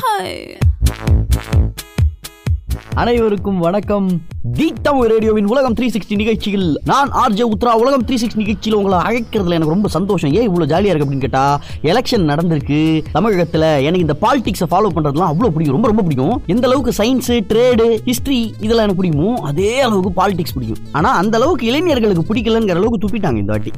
Poe. அனைவருக்கும் வணக்கம். தி ரேடியோவின் உலகம் த்ரீ சிக்ஸ்டி நிகழ்ச்சியில் நான் ஆர்ஜே உத்ரா. உலகம் த்ரீ சிக்ஸ்டி நிகழ்ச்சியில் உங்களை அழைக்கிறதுல எனக்கு ரொம்ப சந்தோஷம். ஏன் இவ்வளோ ஜாலியாக இருக்கு அப்படின்னு கேட்டால் எலெக்ஷன் நடந்திருக்கு. தமிழகத்தில் எனக்கு இந்த பாலிடிக்ஸை ஃபாலோ பண்ணுறதுலாம் அவ்வளோ பிடிக்கும். ரொம்ப ரொம்ப பிடிக்கும். எந்த அளவுக்கு சயின்ஸு ட்ரேடு ஹிஸ்ட்ரி இதெல்லாம் எனக்கு பிடிக்குமோ அதே அளவுக்கு பாலிடிக்ஸ் பிடிக்கும். ஆனால் அந்த அளவுக்கு இளைஞர்களுக்கு பிடிக்கலங்கிற அளவுக்கு துப்பிட்டாங்க இந்த வாட்டி.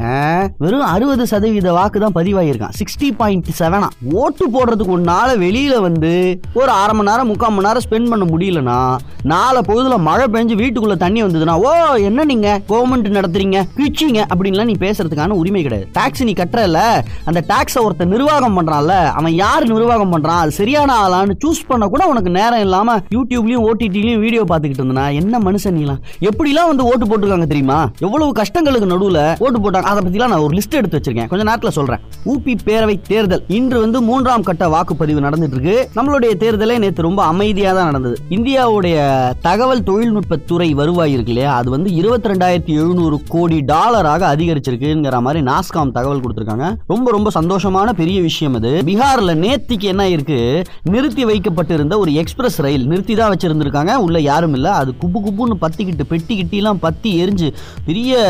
வெறும் அறுபது சதவீத வாக்கு தான் பதிவாகியிருக்கான் சிக்ஸ்டி பாயிண்ட் செவனா ஓட்டு போடுறதுக்கு ஒரு வெளியில் வெளியில வந்து ஒரு அரை மணி நேரம் முக்கால் மணி நேரம் ஸ்பெண்ட் பண்ண முடியலனா நாலு பொழுதுல மழை பெஞ்சு வீட்டுக்குள்ள தண்ணி வந்ததுன்னா ஓ என்ன நீங்க? கவர்மெண்ட் நடத்துறீங்க? பிச்சிங்க. அப்படின்லாம் நீ பேசுறதுக்கான உரிமை கிடையாது. டாக்ஸ் நீ கட்டுறல அந்த டாக்ஸை ஒருத்த நிர்வாகம் பண்றான்ல அவன் யார் நிர்வாகம் பண்றான்? அது சரியான ஆளான்னு சூஸ் பண்ண கூட உனக்கு நேரம் இல்லாம யூடியூப்லயும் ஓடிடிலையும் வீடியோ பார்த்துக்கிட்டு இருந்தனா? என்ன மனுஷன் நீலாம்? எப்படிலாம் வந்து ஓட்டு போட்டிருக்காங்க தெரியுமா? எவ்வளவு கஷ்டங்களுக்கு நடுவுல ஓட்டு போட்டாங்க. அதை பத்திலாம் நான் ஒரு லிஸ்ட் எடுத்து வச்சிருக்கேன். கொஞ்ச நேரத்தில் சொல்றேன். ஊபி பேரவை தேர்தல். இன்று வந்து மூன்றாம் கட்ட வாக்குப்பதிவு நடந்துட்டு இருக்கு. நம்மளுடைய தேர்தலே நேற்று ரொம்ப அமைதியா தான் நடந்தது. இந்தியாவுடைய தகவல் தொழில்நுட்பத்துறை வருவாய் இருக்கு இல்லையா? அது வந்து இருபத்தி ரெண்டாயிரத்தி எழுநூறு கோடி டாலராக அதிகரிச்சிருக்குங்கிற மாதிரி நாஸ்காம் தகவல் கொடுத்துருக்காங்க. ரொம்ப ரொம்ப சந்தோஷமான பெரிய விஷயம் அது. பீகார்ல நேத்திக்கு என்ன இருக்கு நிறுத்தி வைக்கப்பட்டிருந்த ஒரு எக்ஸ்பிரஸ் ரயில் நிறுத்தி தான் வச்சிருந்திருக்காங்க. உள்ள யாரும் இல்லை. அது குப்பு குப்புன்னு பத்திக்கிட்டு பெட்டி கிட்டிலாம் பத்தி எரிஞ்சு பெரிய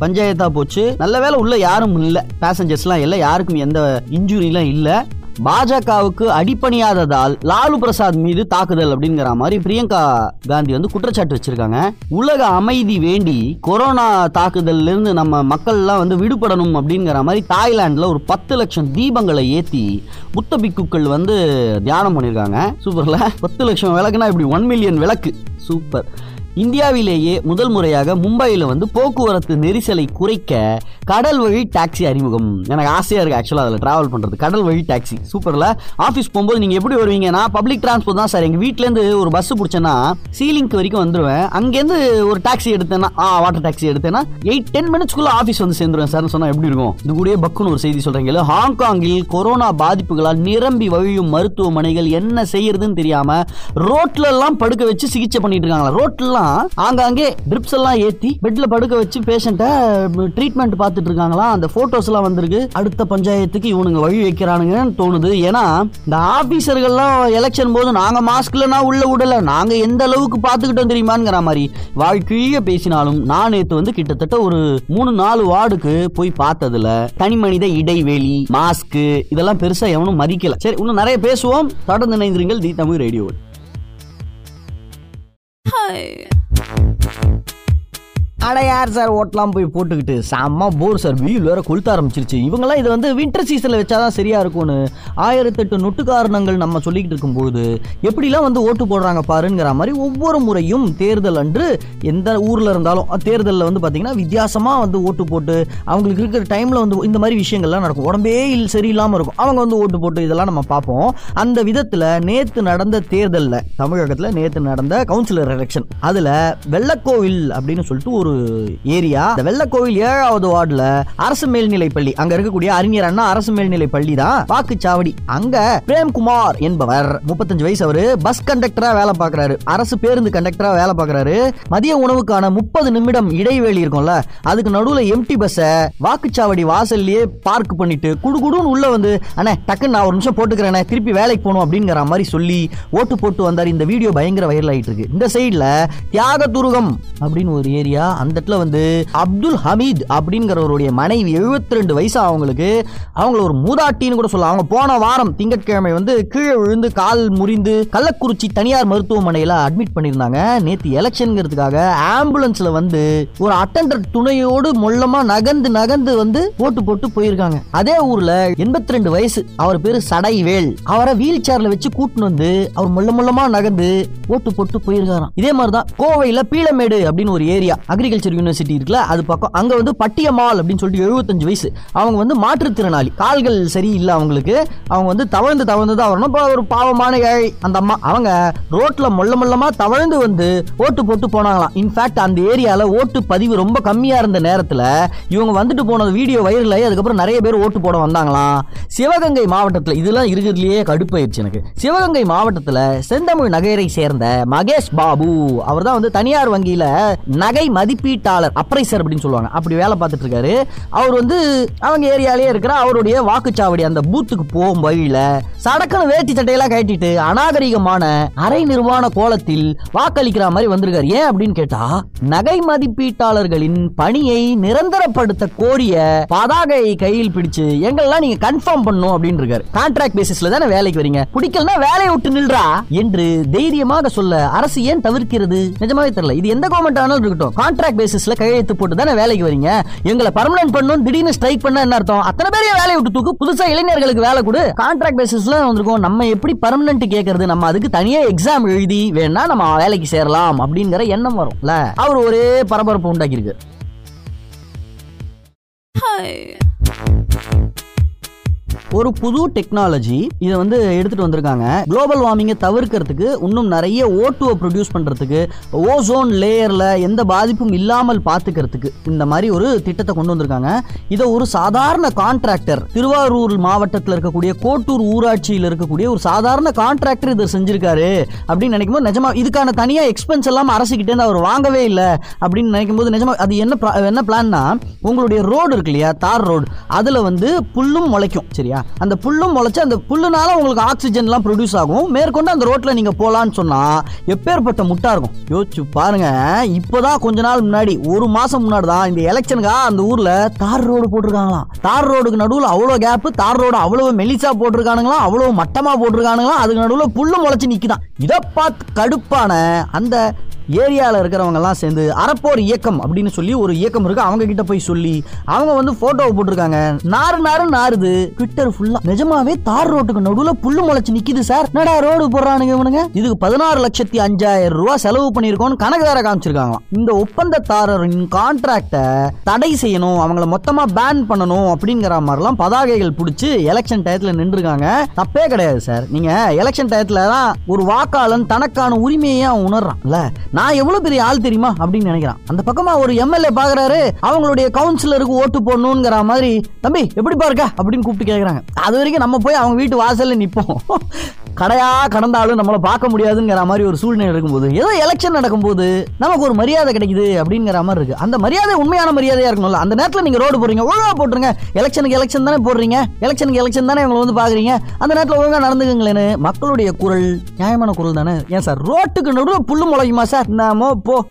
பஞ்சாயத்தா போச்சு. நல்ல வேலை உள்ள யாரும் இல்லை. பேசஞ்சர்ஸ்லாம் இல்லை. யாருக்கும் எந்த இன்ஜுரிலாம் இல்லை. பாஜகவுக்கு அடிப்பணியாததால் லாலு பிரசாத் மீது தாக்குதல் அப்படிங்கிற மாதிரி பிரியங்கா காந்தி வந்து குற்றச்சாட்டு வச்சிருக்காங்க. உலக அமைதி வேண்டி கொரோனா தாக்குதல்ல இருந்து நம்ம மக்கள்லாம் வந்து விடுபடணும் அப்படிங்கிற மாதிரி தாய்லாந்துல ஒரு பத்து லட்சம் தீபங்களை ஏத்தி புத்த பிக்குக்கள் வந்து தியானம் பண்ணியிருக்காங்க சூப்பர்ல? பத்து லட்சம் விளக்குனா இப்படி ஒன் மில்லியன் விளக்கு. சூப்பர். இந்தியாவிலேயே முதல் முறையாக மும்பையில் வந்து போக்குவரத்து நெரிசலை குறைக்க கடல் வழி டாக்ஸி அறிமுகம். எனக்கு ஆசையாக இருக்குது ஆக்சுவலாக அதில் ட்ராவல் பண்ணுறது கடல் வழி டாக்ஸி. சூப்பரில் ஆஃபீஸ் போகும்போது நீங்கள் எப்படி வருவீங்கன்னா பப்ளிக் டிரான்ஸ்போர்ட் தான் சார் எங்கள் வீட்டிலேருந்து ஒரு பஸ் பிடிச்சேன்னா சீலிங்க் வரைக்கும் வந்துடுவேன் அங்கேருந்து ஒரு டாக்ஸி எடுத்தேன்னா ஆ வாட்டர் டாக்ஸி எடுத்தேன்னா எயிட் டென் மினிட்ஸ்க்குள்ளே ஆஃபீஸ் வந்து சேர்ந்துருவேன் சார்னு சொன்னால் எப்படி இருக்கும்? இது கூடயே பக்குன்னு ஒரு செய்தி சொல்கிறீங்க ஹாங்காங்கில் கொரோனா பாதிப்புகளால் நிரம்பி வழியும் மருத்துவமனைகள் என்ன செய்யறதுன்னு தெரியாம ரோட்ல எல்லாம் படுக்க வச்சு சிகிச்சை பண்ணிட்டு இருக்காங்களா? ரோட்லாம் ஆங்காங்கே ட்ரிப்ஸ் எல்லாம் ஏத்தி பெட்ல படுக்க வச்சு பேஷண்ட்டை ட்ரீட்மெண்ட் பார்த்துட்டு இருக்காங்களா அந்த போட்டோஸ் எல்லாம் வந்திருக்கு. அடுத்த பஞ்சாயத்துக்கு இவனுங்க வழி வைக்கிறானுங்கன்னு தோணுது. ஏன்னா இந்த ஆபீசர்கள்லாம் எலெக்ஷன் போது நாங்க மாஸ்க்லனா உள்ள விடல நாங்க எந்த அளவுக்கு பார்த்துக்கிட்டோம் தெரியுமாங்கிற மாதிரி வாழ்க்கைய பேசினாலும் நான் நேத்து வந்து கிட்டத்தட்ட ஒரு மூணு நாலு வார்டுக்கு போய் பார்த்ததுல தனி மனித இடைவெளி மாஸ்க் இதெல்லாம் பெருசா எவனும் மதிக்கல. சரி இன்னும் நிறைய பேசுவோம். தொடர்ந்து இணைந்திருங்கள் தி தமிழ் Ho! அட யார் சார் ஓட்டலாம் போய் போட்டுக்கிட்டு? செம்ம போர் சார். வெயில் வேற கொளுத்த ஆரம்பிச்சிருச்சு. இவங்கெல்லாம் இதை வந்து வின்டர் சீசனில் வச்சாதான் சரியா இருக்கும்னு ஆயிரத்தெட்டு நொட்டு காரணங்கள் நம்ம சொல்லிக்கிட்டு இருக்கும்போது எப்படிலாம் வந்து ஓட்டு போடுறாங்க பாருங்கிற மாதிரி ஒவ்வொரு முறையும் தேர்தல் அன்று எந்த ஊரில் இருந்தாலும் தேர்தலில் வந்து பார்த்தீங்கன்னா வித்தியாசமாக வந்து ஓட்டு போட்டு அவங்களுக்கு இருக்கிற டைமில் வந்து இந்த மாதிரி விஷயங்கள்லாம் நடக்கும். உடம்பே இல் சரியில்லாமல் இருக்கும். அவங்க வந்து ஓட்டு போட்டு இதெல்லாம் நம்ம பார்ப்போம். அந்த விதத்தில் நேற்று நடந்த தேர்தலில் தமிழகத்தில் நேற்று நடந்த கவுன்சிலர் எலெக்ஷன் அதில் வெள்ளக்கோவில் அப்படின்னு சொல்லிட்டு ஒரு ஏரியா. இந்த வெள்ளக்கோவில் ஏழாவது வார்டுல அரசு மேல்நிலை பள்ளி. அங்க இருக்கக்கூடிய அறிஞர் அண்ணா அரசு மேல்நிலை பள்ளி தான். வாக்குச்சாவடி. அங்க பிரேம்குமார் என்பவர். முப்பத்தஞ்சு வயசு அவரு. பஸ் கண்டக்டரா வேலை பார்க்கறாரு. அரசு பேருந்து கண்டக்டரா வேலை பார்க்கறாரு. மதிய உணவுக்கான முப்பது நிமிடம் இடைவெளி இருக்கும்ல. அதுக்கு நடுவுல எம்டி பஸ்ஸை வாக்குச்சாவடி வாசல்லையே பார்க் பண்ணிட்டு குடுகுடுன்னு உள்ள வந்து அண்ணே டக்குன்னு நான் ஒரு நிமிஷம் போட்டுக்கிறேனே. திருப்பி வேலைக்கு போகணும் அப்படிங்கிற மாதிரி சொல்லி ஓட்டு போட்டு வந்தார். இந்த வீடியோ பயங்கர வைரல் ஆயிட்டு இருக்கு. இந்த சைடுல தியாகதுருகம் அப்படின்னு ஒரு ஏரியா. அந்த இடத்துல வந்து அப்துல் ஹமீத் அப்படிங்கிறவருடைய மனைவி 72 ரெண்டு வயசு அவங்களுக்கு அவங்கள ஒரு மூதாட்டின்னு கூட சொல்லலாம். அவங்க போன வாரம் திங்கட்கிழமை வந்து கீழே விழுந்து கால் முறிந்து கள்ளக்குறிச்சி தனியார் மருத்துவமனையில் அட்மிட் பண்ணியிருந்தாங்க. நேற்று எலெக்ஷனுங்கிறதுக்காக ஆம்புலன்ஸில் வந்து ஒரு அட்டண்டர் துணையோடு மொல்லமாக நகர்ந்து நகர்ந்து வந்து ஓட்டு போட்டு போயிருக்காங்க. அதே ஊரில் எண்பத்தி ரெண்டு வயசு அவர் பேர் சடைவேல். அவரை வீல் சேர்ல வச்சு கூட்டின்னு வந்து அவர் மொல்ல மொல்லமாக நகர்ந்து ஓட்டு போட்டு போயிருக்காராம். இதே மாதிரி தான் கோவையில் பீளமேடு அப்படின்னு ஒரு ஏரியா அக்ரி அக்ரிகல்ச்சர் யூனிவர்சிட்டி இருக்குல்ல அது பக்கம். அங்க வந்து பட்டியம்மாள் அப்படின்னு சொல்லிட்டு 75 வயசு. அவங்க வந்து மாற்றுத்திறனாளி கால்கள் சரியில்லை அவங்களுக்கு. அவங்க வந்து தவழ்ந்து தவழ்ந்து தான் வரணும். இப்போ ஒரு பாவமான ஏழை அந்த அம்மா. அவங்க ரோட்ல மொல்ல மொல்லமா தவழ்ந்து வந்து ஓட்டு போட்டு போனாங்களாம். இன்ஃபேக்ட் அந்த ஏரியால ஓட்டு பதிவு ரொம்ப கம்மியா இருந்த நேரத்துல இவங்க வந்துட்டு போனது வீடியோ வைரல் ஆகி அதுக்கப்புறம் நிறைய பேர் ஓட்டு போட வந்தாங்களாம். சிவகங்கை மாவட்டத்தில் இதெல்லாம் இருக்கிறதுலயே கடுப்பாயிருச்சு எனக்கு. சிவகங்கை மாவட்டத்துல செந்தமிழ் நகரை சேர்ந்த மகேஷ் பாபு. அவர் தான் வந்து தனியார் வங்கியில நகை மதிப்பு மதிப்பீட்டாளர் அப்ரைசர் அப்படின்னு சொல்லுவாங்க. அப்படி வேலை பார்த்துட்டு இருக்காரு. அவர் வந்து அவங்க ஏரியாலேயே இருக்கிற அவருடைய வாக்குச்சாவடி அந்த பூத்துக்கு போகும் வழியில சடக்கன வேட்டி சட்டையெல்லாம் கட்டிட்டு அநாகரிகமான அரை நிர்வாண கோலத்தில் வாக்களிக்கிற மாதிரி வந்திருக்காரு. ஏன் அப்படின்னு கேட்டா நகை மதிப்பீட்டாளர்களின் பணியை நிரந்தரப்படுத்த கோரிய பதாகையை கையில் பிடிச்சு எங்கெல்லாம் நீங்க கன்ஃபார்ம் பண்ணும் அப்படின்னு இருக்காரு. கான்ட்ராக்ட் பேசிஸ்ல தானே வேலைக்கு வரீங்க. பிடிக்கலன்னா வேலையை விட்டு நில்றா என்று தைரியமாக சொல்ல அரசு ஏன் தவிர்க்கிறது? நிஜமாவே தெரியல. இது எந்த கவர்மெண்ட் ஆனாலும் இருக்கட்டும். கான்ட்ராக்ட் பேசிஸ்ல கையெழுத்து போட்டு தானே வேலைக்கு வரீங்க? எங்களை பர்மனன்ட் பண்ணணும் திடீர்னு ஸ்ட்ரைக் பண்ண என்ன அர்த்தம்? அத்தனை பேரையும் வேலையை விட்டு தூக்கு. புதுசா இளைஞர்களுக்கு வேலை கொடு. கான்ட்ராக்ட் பேசிஸ்ல வந்திருக்கோம். நம்ம எப்படி பர்மனன்ட் கேட்கறது நம்ம அதுக்கு தனியா எக்ஸாம் எழுதி வேணா நம்ம வேலைக்கு சேரலாம் அப்படிங்கிற எண்ணம் வரும்ல. அவர் ஒரே பரபரப்பு உண்டாக்கியிருக்கு. Hi. ஒரு புது டெக்னாலஜி இதை வந்து எடுத்துட்டு வந்திருக்காங்க. குளோபல் வார்மிங்கை தவிர்க்கிறதுக்கு இன்னும் நிறைய ஓட்டுவை ப்ரொடியூஸ் பண்றதுக்கு ஓசோன் லேயர்ல எந்த பாதிப்பும் இல்லாமல் பார்த்துக்கிறதுக்கு இந்த மாதிரி ஒரு திட்டத்தை கொண்டு வந்திருக்காங்க. இதை ஒரு சாதாரண கான்ட்ராக்டர் திருவாரூர் மாவட்டத்தில் இருக்கக்கூடிய கோட்டூர் ஊராட்சியில் இருக்கக்கூடிய ஒரு சாதாரண கான்ட்ராக்டர் இதை செஞ்சிருக்காரு அப்படின்னு நினைக்கும் போது நிஜமா இதுக்கான தனியா எக்ஸ்பென்ஸ் எல்லாம் அரசுகிட்டே இருந்து அவர் வாங்கவே இல்லை அப்படின்னு நினைக்கும் போது நிஜமா அது என்ன என்ன பிளான்னா உங்களுடைய ரோடு இருக்கு இல்லையா தார் ரோடு அதுல வந்து புல்லும் முளைக்கும் சரியா? அந்த புல்லும் முளைச்சு அந்த புல்லுனால உங்களுக்கு ஆக்சிஜன்லாம் ப்ரொடியூஸ் ஆகும். மேற்கொண்டு அந்த ரோட்டில் நீங்கள் போகலான்னு சொன்னால் எப்பேற்பட்ட முட்டா இருக்கும்? யோசிச்சு பாருங்க. இப்போதான் கொஞ்ச நாள் முன்னாடி ஒரு மாசம் முன்னாடி தான் இந்த எலெக்ஷனுக்காக அந்த ஊரில் தார் ரோடு போட்டிருக்காங்களாம். தார் ரோடுக்கு நடுவில் அவ்வளோ கேப்பு தார் ரோடு அவ்வளோ மெலிசா போட்டிருக்கானுங்களாம் அவ்வளோ மட்டமாக போட்டிருக்கானுங்களாம் அதுக்கு நடுவில் புல்லு முளைச்சு நிற்கிதான் இதை பார்த்து கடுப்பான அந்த ஏரியாவில் இருக்கிறவங்க எல்லாம் சேர்ந்து அறப்போர் இயக்கம் அப்படின்னு சொல்லி ஒரு இயக்கம் இருக்கு. அவங்க கிட்ட போய் சொல்லி அவங்க வந்து போட்டோவை போட்டிருக்காங்க. நாறு நாறு நாறுது. ட்விட்டர் ஃபுல்லா நிஜமாவே தார் ரோட்டுக்கு நடுவுல புல்லு முளைச்சு நிக்குது சார் என்னடா ரோடு போடுறானுங்க இவனுங்க? இதுக்கு பதினாறு லட்சத்தி அஞ்சாயிரம் ரூபாய் செலவு பண்ணியிருக்கோம்னு கணக்கு வேற காமிச்சிருக்காங்களாம். இந்த ஒப்பந்ததாரரின் கான்ட்ராக்டை தடை செய்யணும் அவங்கள மொத்தமா பேன் பண்ணணும் அப்படிங்கிற மாதிரிலாம் பதாகைகள் பிடிச்சி எலெக்ஷன் டயத்தில் நின்றுருக்காங்க. தப்பே கிடையாது சார் நீங்க எலெக்ஷன் டயத்துல தான் ஒரு வாக்காளன் தனக்கான உரிமையை அவன் உணர்றான்ல. நான் எவ்வளவு பெரிய ஆள் தெரியுமா அப்படின்னு நினைக்கிறான். அந்த பக்கமா ஒரு எம்எல்ஏ பாக்குறாரு அவங்களுடைய கவுன்சிலருக்கு ஓட்டு போடணுங்கிற மாதிரி தம்பி எப்படி பாருக்க அப்படின்னு கூப்பிட்டு கேட்கறாங்க அது வரைக்கும் நம்ம போய் அவங்க வீட்டு வாசல்ல நிப்போம். கடையா கடந்தாலும் நம்மளை பார்க்க முடியாதுங்கிற மாதிரி ஒரு சூழ்நிலை இருக்கும்போது ஏதோ எலெக்ஷன் நடக்கும்போது நமக்கு ஒரு மரியாதை கிடைக்குது அப்படிங்கிற மாதிரி இருக்கு. அந்த மரியாதை உண்மையான மரியாதையா இருக்கணும்ல. அந்த நேரத்தில் நீங்க ரோடு போடுறீங்க ஒழுங்கா போட்டுருங்க. எலெக்ஷனுக்கு எலெக்ஷன் தானே போடுறீங்க. எலெக்ஷனுக்கு எலெக்ஷன் தானே இவங்களை வந்து பாக்குறீங்க. அந்த நேரத்தில் ஒழுங்கா நடந்துக்குங்களேன்னு மக்களுடைய குரல் நியாயமான குரல் தானே? ஏன் சார்? ரோட்டுக்கு நடுவில் புல்லு முளைக்குமா சார்? ナモボは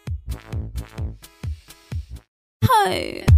い。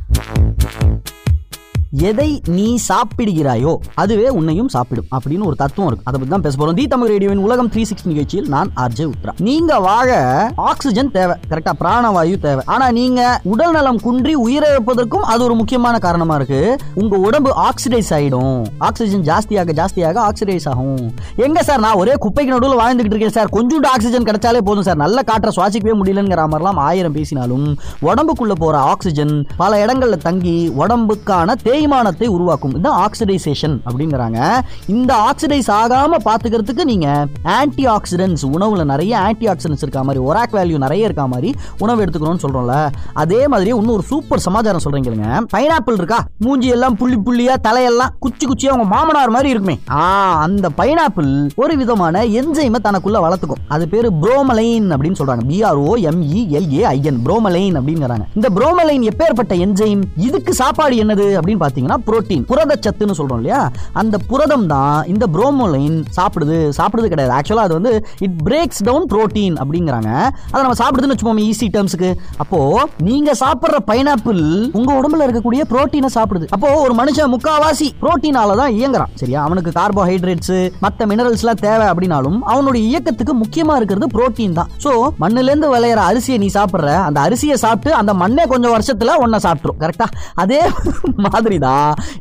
எதை நீ சாப்பிடுகிறாயோ அதுவே உன்னையும் சாப்பிடும் அப்படின்னு ஒரு தத்துவம் இருக்கு. அதை பத்தி தான் பேச போறோம். தி தமிழ் ரேடியோவின் உலகம் த்ரீ சிக்ஸ் நிகழ்ச்சியில் நான் ஆர்ஜே உத்ரா நீங்க வாழ ஆக்சிஜன் தேவை. கரெக்டா பிராணவாயு தேவை. ஆனா நீங்க உடல் நலம் குன்றி உயிரிழப்பதற்கும் அது ஒரு முக்கியமான காரணமா இருக்கு. உங்க உடம்பு ஆக்சிடைஸ் ஆயிடும். ஆக்சிஜன் ஜாஸ்தியாக ஜாஸ்தியாக ஆக்சிடைஸ் ஆகும். எங்க சார் நான் ஒரே குப்பைக்கு நடுவில் வாழ்ந்துகிட்டு இருக்கேன் சார் கொஞ்சோண்டு ஆக்சிஜன் கிடைச்சாலே போதும் சார் நல்ல காற்றை சுவாசிக்கவே முடியலங்கிற மாதிரிலாம் ஆயிரம் பேசினாலும் உடம்புக்குள்ள போற ஆக்சிஜன் பல இடங்கள்ல தங்கி உடம்புக்கான தேய்மானத்தை உருவாக்கும். இந்த ஆக்சிடைசேஷன் அப்படிங்கிறாங்க. இந்த ஆக்சிடைஸ் ஆகாம பாத்துக்கிறதுக்கு நீங்க ஆன்டி ஆக்சிடென்ட்ஸ் உணவுல நிறைய ஆன்டி ஆக்சிடென்ட்ஸ் இருக்க மாதிரி ஒராக் வேல்யூ நிறைய இருக்க மாதிரி உணவு எடுத்துக்கணும்னு சொல்றோம்ல. அதே மாதிரி இன்னும் ஒரு சூப்பர் சமாச்சாரம் சொல்றீங்க பைனாப்பிள் இருக்கா? மூஞ்சி எல்லாம் புள்ளி புள்ளியா தலையெல்லாம் குச்சி குச்சியா உங்க மாமனார் மாதிரி இருக்குமே. ஆ அந்த பைனாப்பிள் ஒரு விதமான என்ஜைமை தனக்குள்ள வளர்த்துக்கும். அது பேரு புரோமலைன் அப்படின்னு சொல்றாங்க. P R O M E L A I N bromelain அப்படிங்கிறாங்க. இந்த புரோமலைன் எப்பேற்பட்ட என்ஜைம் இதுக்கு சாப்பாடு என்னது அப்படின்னு பார்த்தீங்கன்னா புரோட்டீன் புரதச்சத்துன்னு சொல்றோம் இல்லையா? அந்த புரதம் தான் இந்த புரோமோலைன் சாப்பிடுது. சாப்பிடுது கிடையாது. ஆக்சுவலாக அது வந்து இட் பிரேக்ஸ் டவுன் புரோட்டீன் அப்படிங்கிறாங்க. அதை நம்ம சாப்பிடுதுன்னு வச்சுப்போம் ஈஸி டேர்ம்ஸுக்கு அப்போ நீங்க சாப்பிட்ற பைனாப்பிள் உங்க உடம்புல இருக்கக்கூடிய புரோட்டீனை சாப்பிடுது. அப்போ ஒரு மனுஷன் முக்காவாசி புரோட்டீனால தான் இயங்குறான். சரியா? அவனுக்கு கார்போஹைட்ரேட்ஸ் மற்ற மினரல்ஸ் எல்லாம் தேவை அப்படின்னாலும் அவனுடைய இயக்கத்துக்கு முக்கியமா இருக்கிறது புரோட்டீன் தான். ஸோ மண்ணுல இருந்து விளையிற அரிசியை நீ சாப்பிடுற. அந்த அரிசியை சாப்பிட்டு அந்த மண்ணே கொஞ்சம் வருஷத்துல ஒன்ன சாப்பிட்டுரும். கரெக்டா அதே மாதிரி புரியுதா?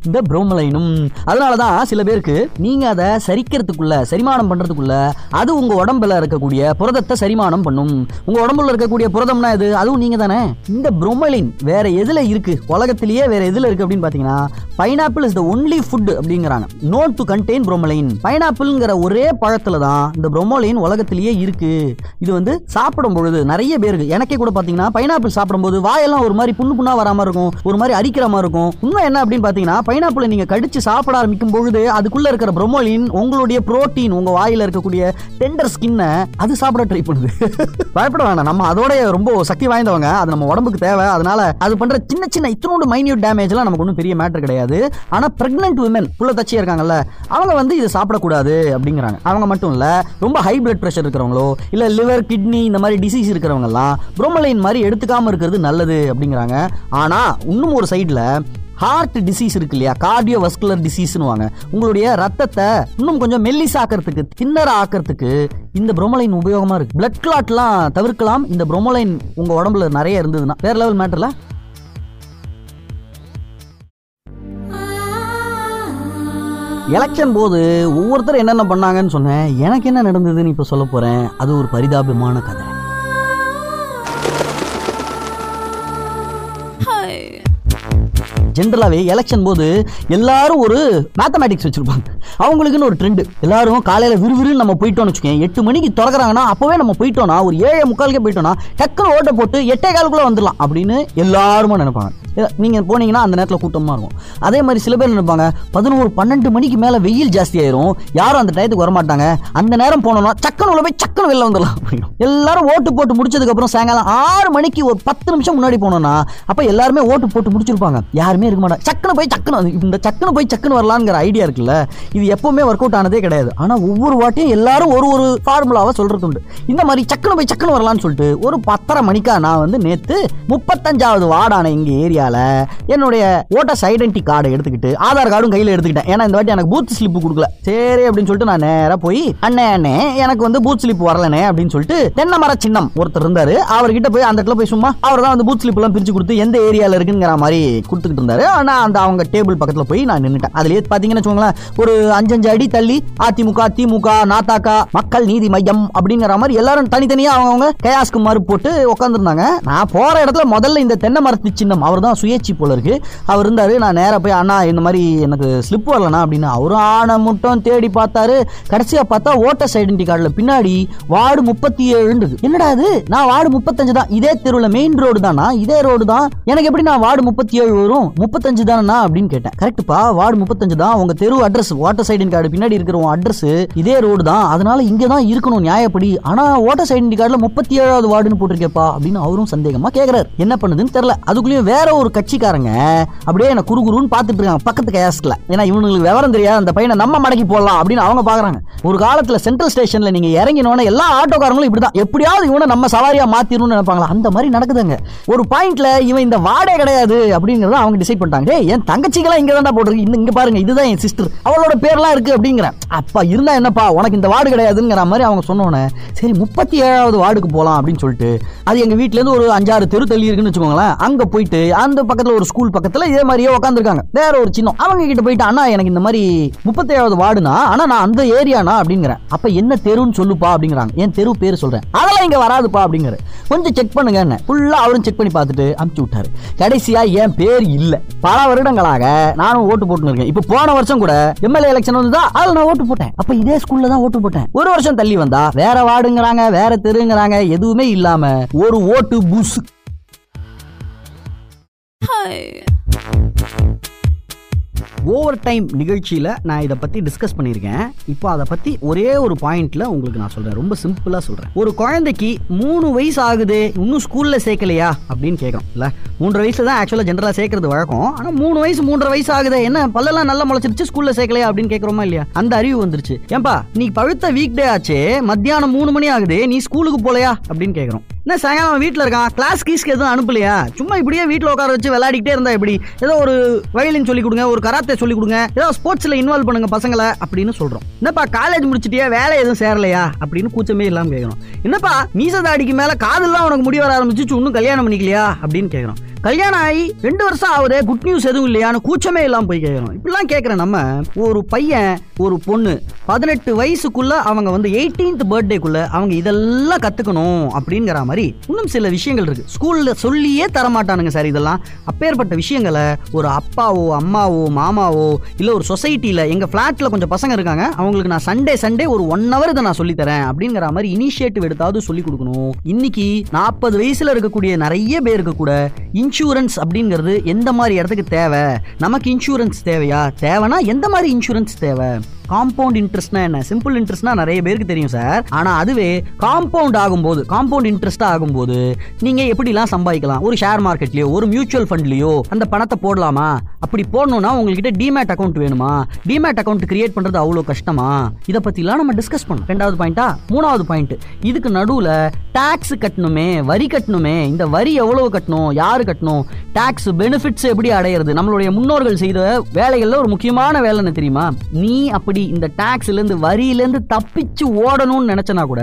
இந்த புரோமலைனும் அதனால தான் சில பேருக்கு நீங்க அதை சரிக்கிறதுக்குள்ள செரிமானம் பண்றதுக்குள்ள அது உங்க உடம்புல இருக்கக்கூடிய புரதத்தை செரிமானம் பண்ணும். உங்க உடம்புல இருக்கக்கூடிய புரதம்னா இது அதுவும் நீங்க தானே. இந்த ப்ரோமலைன் வேற எதுல இருக்கு? உலகத்திலேயே வேற எதுல இருக்கு அப்படின்னு பாத்தீங்கன்னா pineapple is the only food அப்படிங்கிறாங்க. நோட் டு கண்டெயின் புரோமலைன் பைனாப்பிள்ங்கிற ஒரே பழத்துல தான் இந்த புரோமலைன் உலகத்திலேயே இருக்கு. இது வந்து சாப்பிடும் பொழுது நிறைய பேருக்கு எனக்கே கூட பாத்தீங்கன்னா பைனாப்பிள் சாப்பிடும்போது வாயெல்லாம் ஒரு மாதிரி புண்ணு புண்ணா வராம இருக்கும். ஒரு மாதிரி அரிக்கிற மாதிரி இருக்கும். உண்மை என்ன அப்படின்னு பார்த்தீங்கன்னா பைனாப்பிள் நீங்கள் கடிச்சு சாப்பிட ஆரம்பிக்கும் பொழுது அதுக்குள்ள இருக்கிற ப்ரொமோலின் உங்களுடைய புரோட்டீன் உங்க வாயில இருக்கக்கூடிய டெண்டர் ஸ்கின்னை அது சாப்பிட ட்ரை பண்ணுது. பயப்பட வேணாம். நம்ம அதோட ரொம்ப சக்தி வாய்ந்தவங்க. அது நம்ம உடம்புக்கு தேவை. அதனால அது பண்ணுற சின்ன சின்ன இத்தனோடு மைன்யூட் டேமேஜ்லாம் நமக்கு ஒன்றும் பெரிய மேட்டர் கிடையாது. ஆனால் ப்ரெக்னென்ட் உமன் புள்ள தச்சியாக இருக்காங்கல்ல அவங்க வந்து இதை சாப்பிடக்கூடாது அப்படிங்கிறாங்க. அவங்க மட்டும் இல்லை ரொம்ப ஹை பிளட் ப்ரெஷர் இருக்கிறவங்களோ இல்லை லிவர் கிட்னி இந்த மாதிரி டிசீஸ் இருக்கிறவங்கலாம் ப்ரோமலைன் மாதிரி எடுத்துக்காமல் இருக்கிறது நல்லது அப்படிங்கிறாங்க. ஆனால் இன்னும் ஒரு சைடில் ஹார்ட் டிசீஸ் இருக்கு இல்லையா? கார்டியோ வஸ்குலர் டிசீஸ்னுவாங்க உங்களுடைய ரத்தத்தை இன்னும் கொஞ்சம் மெல்லிஸ் ஆக்கிறதுக்கு தின்னர ஆக்கிறதுக்கு இந்த புரோமலைன் உபயோகமா இருக்கு. பிளட் கிளாட்லாம் தவிர்க்கலாம். இந்த புரோமலைன் உங்க உடம்புல நிறைய இருந்ததுன்னா. வேற லெவல் மேட்டர்ல எலெக்ஷன் போது ஒவ்வொருத்தரும் என்னென்ன பண்ணாங்கன்னு சொன்னேன். எனக்கு என்ன நடந்ததுன்னு இப்போ சொல்ல போகிறேன் அது ஒரு பரிதாபமான கதை. ஜென்ரலாகவே எலெக்ஷன் போது எல்லாரும் ஒரு மேத்தமேட்டிக்ஸ் வச்சுருப்பாங்க. அவங்களுக்குன்னு ஒரு ட்ரெண்டு எல்லாரும் காலையில் விறுவிறுன்னு நம்ம போயிட்டோம்னு வச்சுக்கோங்க எட்டு மணிக்கு திறக்கிறாங்கன்னா அப்போவே நம்ம போயிட்டோம்னா ஒரு ஏழை முக்காலுக்கே போயிட்டோம்னா டக்குன்னு ஓட்டை போட்டு எட்டே காலுக்குள்ளே வந்துடலாம் அப்படின்னு எல்லாருமே நினைப்பாங்க. நீங்கள் போனீங்கன்னா அந்த நேரத்தில் கூட்டமாக இருக்கும். அதே மாதிரி சில பேர் நினைப்பாங்க பதினோரு பன்னெண்டு மணிக்கு மேலே வெயில் ஜாஸ்தி ஆயிரும். யாரும் அந்த டயத்துக்கு வரமாட்டாங்க. அந்த நேரம் போனோம்னா சக்கன் உள்ள போய் சக்கன் வெளில வந்துடலாம். அப்படின்னு எல்லாரும் ஓட்டு போட்டு முடிச்சதுக்கப்புறம் சாயங்காலம் ஆறு மணிக்கு ஒரு பத்து நிமிஷம் முன்னாடி போனோம்னா அப்போ எல்லாருமே ஓட்டு போட்டு முடிச்சிருப்பாங்க. யாருமே இருக்க மாட்டாங்க. சக்குன்னு போய் சக்குன்னு இந்த சக்குன்னு போய் சக்குன்னு வரலாங்கிற ஐடியா இருக்குல்ல இது எப்பவுமே ஒர்க் அவுட் ஆனதே கிடையாது. ஆனால் ஒவ்வொரு வாட்டியும் எல்லாரும் ஒரு ஒரு ஃபார்முலாவை சொல்றது உண்டு. இந்த மாதிரி சக்குன்னு போய் சக்குன்னு வரலான்னு சொல்லிட்டு ஒரு பத்தரை மணிக்கா நான் வந்து நேற்று முப்பத்தஞ்சாவது வார்டான ஏரியா இருந்ததால என்னுடைய ஓட்டர்ஸ் ஐடென்டி கார்டை எடுத்துக்கிட்டு ஆதார் கார்டும் கையில எடுத்துக்கிட்டேன். ஏன்னா இந்த வாட்டி எனக்கு பூத் ஸ்லிப் கொடுக்கல. சரி அப்படின்னு சொல்லிட்டு நான் நேராக போய் அண்ணே அண்ணே எனக்கு வந்து பூத் ஸ்லிப் வரலனே அப்படின்னு சொல்லிட்டு தென்னை மர சின்னம் ஒருத்தர் இருந்தாரு. அவர்கிட்ட போய் அந்த இடத்துல போய் சும்மா அவர் தான் வந்து பூத் ஸ்லிப் எல்லாம் பிரிச்சு கொடுத்து எந்த ஏரியால இருக்குங்கிற மாதிரி கொடுத்துக்கிட்டு இருந்தாரு. ஆனா அந்த அவங்க டேபிள் பக்கத்துல போய் நான் நின்றுட்டேன் அதுலயே பாத்தீங்கன்னு வச்சுக்கோங்களேன் ஒரு அஞ்சஞ்சு அடி தள்ளி அதிமுக திமுக நாத்தாக்கா மக்கள் நீதி மையம் அப்படிங்கிற மாதிரி எல்லாரும் தனித்தனியா அவங்கவுங்க கேயாஸ்க்கு மாறு போட்டு உட்காந்துருந்தாங்க நான் போற இடத்துல முதல்ல இந்த தென்னை மரத்து சின்னம் அவர் தான் சுயேட்சி போல இருக்கு. அவர் இருந்தாரு நான் நேரா போய் அண்ணா இந்த மாதிரி எனக்கு ஸ்லிப் வரலண்ணா அப்படின்னு. அவரும் ஆனை முட்டம் தேடி பார்த்தாரு. கடைசியா பார்த்தா ஓட்டர்ஸ் ஐடென்டி கார்டுல பின்னாடி வார்டு முப்பத்தி ஏழு என்னடா இது நான் வார்டு முப்பத்தஞ்சு தான். இதே தெருவில் மெயின் ரோடு தானா? இதே ரோடு தான். எனக்கு எப்படி நான் வார்டு முப்பத்தி ஏழு வரும்? முப்பத்தஞ்சு தானே அப்படின்னு கேட்டேன். கரெக்டுப்பா வார்டு முப்பத்தஞ்சு தான். உங்க தெரு அட்ரஸ் ஓட்டர்ஸ் ஐடென்டி கார்டு பின்னாடி இருக்கிற அட்ரஸ் இதே ரோடு தான். அதனால இங்கே தான் இருக்கணும் நியாயப்படி. ஆனா ஓட்டர்ஸ் ஐடென்டி கார்டுல முப்பத்தி ஏழாவது வார்டுன்னு போட்டிருக்கேப்பா அப்படின்னு அவரும் சந்தேகமா கேட்குறாரு என்ன பண்ணுதுன்னு தெரியல. அதுக்குள்ளேயும் வேற ஒரு கட்சிக்காரங்க அப்படியே என்ன குறுகுருன்னு பார்த்துட்டு இருக்காங்க. பக்கத்து கயாஸ்ல ஏன்னா இவனுங்களுக்கு விவரம் தெரியாது. அந்த பையனை நம்ம மடக்கி போடலாம் அப்படின்னு அவங்க பாக்குறாங்க ஒரு காலத்துல சென்ட்ரல் ஸ்டேஷன்ல நீங்க இறங்கினோட எல்லா ஆட்டோக்காரங்களும் இப்படிதான். எப்படியாவது இவனை நம்ம சவாரியா மாத்திரணும்னு நினைப்பாங்களா? அந்த மாதிரி நடக்குதுங்க. ஒரு பாயிண்ட்ல இவன் இந்த வாடே கிடையாது அப்படிங்கறத அவங்க டிசைட் பண்ணிட்டாங்க. என் தங்கச்சிக்கெல்லாம் இங்க தான்டா போட்டிருக்கு. இந்த இங்க பாருங்க இதுதான் என் சிஸ்டர் அவளோட பேர்லாம் இருக்கு அப்படிங்கிறேன். அப்பா இருந்தா என்னப்பா? உனக்கு இந்த வார்டு கிடையாதுங்கிற மாதிரி அவங்க சொன்னோன்னே சரி முப்பத்தி ஏழாவது வார்டுக்கு போலாம் அப்படின்னு சொல்லிட்டு அது எங்க வீட்டுல இருந்து ஒரு அஞ்சாறு தெரு தள்ளி இருக்குன்னு வச்சுக்கோங்களேன். அங்க போயிட்டு அந்த பக்கத்துல ஒரு ஸ்கூல் பக்கத்துல இதே மாதிரியே உட்காந்துருக்காங்க. வேற ஒரு சின்னம். அவங்க கிட்ட போயிட்டு அண்ணா எனக்கு இந்த மாதிரி முப்பத்தேழாவது வார்டுனா ஆனா நான் அந்த ஏரியானா? அப்படிங்கிறேன். அப்ப என்ன தெருன்னு சொல்லுப்பா அப்படிங்கிறாங்க. என் தெரு பேர் சொல்றேன். அதெல்லாம் இங்க வராதுப்பா அப்படிங்கிற கொஞ்சம் செக் பண்ணுங்க என்ன. ஃபுல்லா அவரும் செக் பண்ணி பார்த்துட்டு அமுச்சு விட்டாரு. கடைசியா என் பேர் இல்ல. பல வருடங்களாக நானும் ஓட்டு போட்டுன்னு இருக்கேன். இப்போ போன வருஷம் கூட எம்எல்ஏ எலெக்ஷன் வந்ததா? அதுல நான் ஓட்டு போட்டேன். அப்ப இதே ஸ்கூல்ல தான் ஓட்டு போட்டேன். ஒரு வருஷம் தள்ளி வந்தா வேற வார்டுங்கிறாங்க வேற தெருங்கிறாங்க எதுவுமே இல்லாம ஒரு ஓட்டு புஸ் Bye. ஓவர் டைம் நிகழ்ச்சியில் நான் இதை பற்றி டிஸ்கஸ் பண்ணியிருக்கேன். இப்போ அதை பற்றி ஒரே ஒரு பாயிண்டில் உங்களுக்கு நான் சொல்கிறேன் ரொம்ப சிம்பிளாக சொல்கிறேன் ஒரு குழந்தைக்கு மூணு வயசு ஆகுது இன்னும் ஸ்கூலில் சேர்க்கலையா? அப்படின்னு கேட்குறோம் இல்லை? மூன்றரை வயசு தான் ஆக்சுவலாக ஜென்ரலாக சேர்க்கறது வழக்கம். ஆனால் மூணு வயசு மூன்றரை வயசு ஆகுது என்ன பல்லெல்லாம் நல்லா முளைச்சிருச்சு ஸ்கூலில் சேர்க்கலையா? அப்படின்னு கேட்குறோமா இல்லையா? அந்த அறிவு வந்துருச்சு. ஏன்பா நீ பழுத்த வீக் டே ஆச்சு மத்தியானம் மூணு மணி ஆகுது நீ ஸ்கூலுக்கு போலையா? அப்படின்னு கேட்குறோம். என்ன சாயங்காலம் வீட்டில் இருக்கான்? கிளாஸ் கீஸ்க்கு எதுவும் அனுப்பலையா? சும்மா இப்படியே வீட்டில் உட்கார வச்சு விளையாடிக்கிட்டே இருந்தா எப்படி? ஏதோ ஒரு வயலின் சொல்லி கொடுங்க ஒரு கராத்தே சொல்லி கொடுங்க. ஏதோ ஸ்போர்ட்ஸ்ல இன்வால்வ் பண்ணுங்க பசங்களை அப்படின்னு சொல்றோம். என்னப்பா காலேஜ் முடிச்சிட்டியா? வேலை எதுவும் சேரலையா? அப்படின்னு கூச்சமே இல்லாம கேட்கணும் என்னப்பா மீசதாடிக்கு மேல காதெல்லாம் உனக்கு முடிவர ஆரம்பிச்சு இன்னும் கல்யாணம் பண்ணிக்கலையா? அப்படின்னு கேட்கறோம். கல்யாணம் ஆகி ரெண்டு வருஷம் ஆகுதே குட் நியூஸ் எதுவும் இல்லையான்னு கூச்சமே இல்லாம போய் கேட்கணும் இப்படிலாம் கேட்குற நம்ம. ஒரு பையன் ஒரு பொண்ணு பதினெட்டு வயசுக்குள்ள அவங்க வந்து எயிட்டீன்த் பர்த்டேக்குள்ள அவங்க இதெல்லாம் கத்துக்கணும் அப்படிங்கிற மாதிரி இன்னும் சில விஷயங்கள் இருக்கு. ஸ்கூல்ல சொல்லியே தர மாட்டானுங்க சார் இதெல்லாம். அப்பேற்பட்ட விஷயங்களை ஒரு அப்பாவோ அம்மாவோ மாமாவோ இல்ல ஒரு சொசைட்டில எங்க பிளாட்ல கொஞ்சம் பசங்க இருக்காங்க அவங்களுக்கு நான் சண்டே சண்டே ஒரு ஒன் ஹவர் இதை நான் சொல்லி தரேன் அப்படிங்கிற மாதிரி இனிஷியேட்டிவ் எடுத்தாவது சொல்லி கொடுக்கணும். இன்னைக்கு நாற்பது வயசுல இருக்கக்கூடிய நிறைய பேருக்கு கூட இன்சூரன்ஸ் அப்படிங்கிறது எந்த மாதிரி இடத்துக்கு தேவை? நமக்கு இன்சூரன்ஸ் தேவையா? தேவைன்னா எந்த மாதிரி இன்சூரன்ஸ் தேவை? காம்பவுண்ட் இன்ட்ரெஸ்ட்னா என்ன? சிம்பிள் இன்ட்ரெஸ்ட்னா நிறைய பேருக்கு தெரியும் சார் ஆனா அதுவே காம்பவுண்ட் ஆகும்போது காம்பவுண்ட் இன்ட்ரெஸ்ட் ஆகும்போது நீங்க எப்படிலாம் சம்பாதிக்கலாம்? ஒரு ஷேர் மார்க்கெட்லயோ ஒரு மியூச்சுவல் ஃபண்ட்லயோ அந்த பணத்தை போடலாமா? அப்படி போடணும்னா உங்ககிட்ட டிமேட் அக்கௌண்ட் வேணுமா? டிமேட் அக்கௌண்ட் கிரியேட் பண்றது அவ்வளோ கஷ்டமா? இதை எல்லாம் நம்ம டிஸ்கஸ் பண்ணோம் ரெண்டாவது பாயிண்டா மூணாவது பாயிண்ட் இதுக்கு நடுவுல டாக்ஸ் கட்டணுமே வரி கட்டணுமே இந்த வரி எவ்வளவு கட்டணும்? யாரு கட்டணும்? டாக்ஸ் பெனிஃபிட்ஸ் எப்படி அடையிறது? நம்மளுடைய முன்னோர்கள் செய்த வேலைகள்ல ஒரு முக்கியமான வேலைன்னு தெரியுமா? நீ அப்படி இந்த டாக்ஸ்ல இருந்து இருந்து தப்பிச்சு ஓடணும்னு நினச்சனா கூட